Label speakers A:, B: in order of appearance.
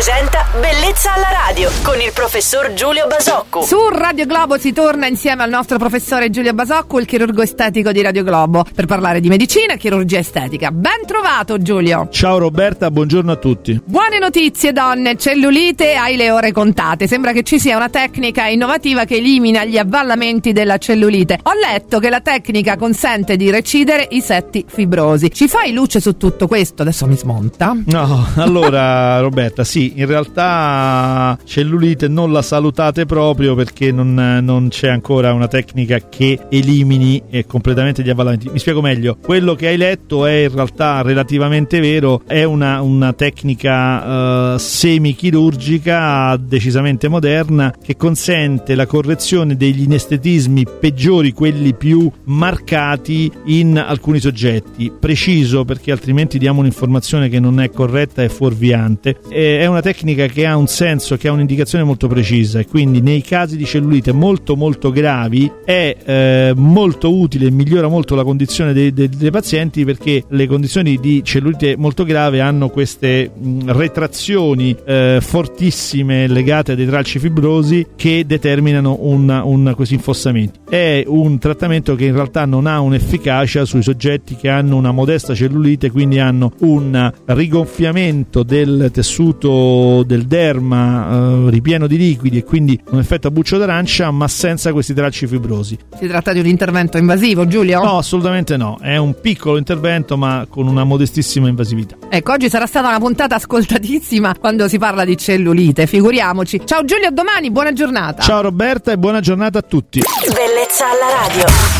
A: presenta Bellezza alla radio con il professor Giulio Basocco.
B: Su Radio Globo si torna insieme al nostro professore Giulio Basocco, il chirurgo estetico di Radio Globo, per parlare di medicina e chirurgia estetica. Ben trovato Giulio.
C: Ciao Roberta, buongiorno a tutti.
B: Buone notizie donne, cellulite hai le ore contate. Sembra che ci sia una tecnica innovativa che elimina gli avvallamenti della cellulite. Ho letto che la tecnica consente di recidere i setti fibrosi. Ci fai luce su tutto questo? Adesso mi smonta.
C: No, allora Roberta, sì, in realtà cellulite non la salutate proprio perché non, non c'è ancora una tecnica che elimini eh, completamente gli avvallamenti. Mi spiego meglio, quello che hai letto è in realtà relativamente vero, è una, una tecnica eh, semichirurgica decisamente moderna che consente la correzione degli inestetismi peggiori, quelli più marcati in alcuni soggetti. Preciso perché altrimenti diamo un'informazione che non è corretta e fuorviante. È una tecnica che ha un senso, che ha un'indicazione molto precisa e quindi nei casi di cellulite molto molto gravi è eh, molto utile e migliora molto la condizione dei, dei, dei, pazienti perché le condizioni di cellulite molto grave hanno queste mh, retrazioni eh, fortissime legate a dei tralci fibrosi che determinano un, un, questi infossamenti. È un trattamento che in realtà non ha un'efficacia sui soggetti che hanno una modesta cellulite, quindi hanno un rigonfiamento del tessuto del derma eh, ripieno di liquidi e quindi un effetto a buccio d'arancia, ma senza questi tracci fibrosi.
B: Si tratta di un intervento invasivo, Giulio?
C: No, assolutamente no. È un piccolo intervento, ma con una modestissima invasività.
B: Ecco, oggi sarà stata una puntata ascoltatissima quando si parla di cellulite, figuriamoci. Ciao Giulio, a domani, buona giornata.
C: Ciao Roberta e buona giornata a tutti.
A: Bellezza alla radio.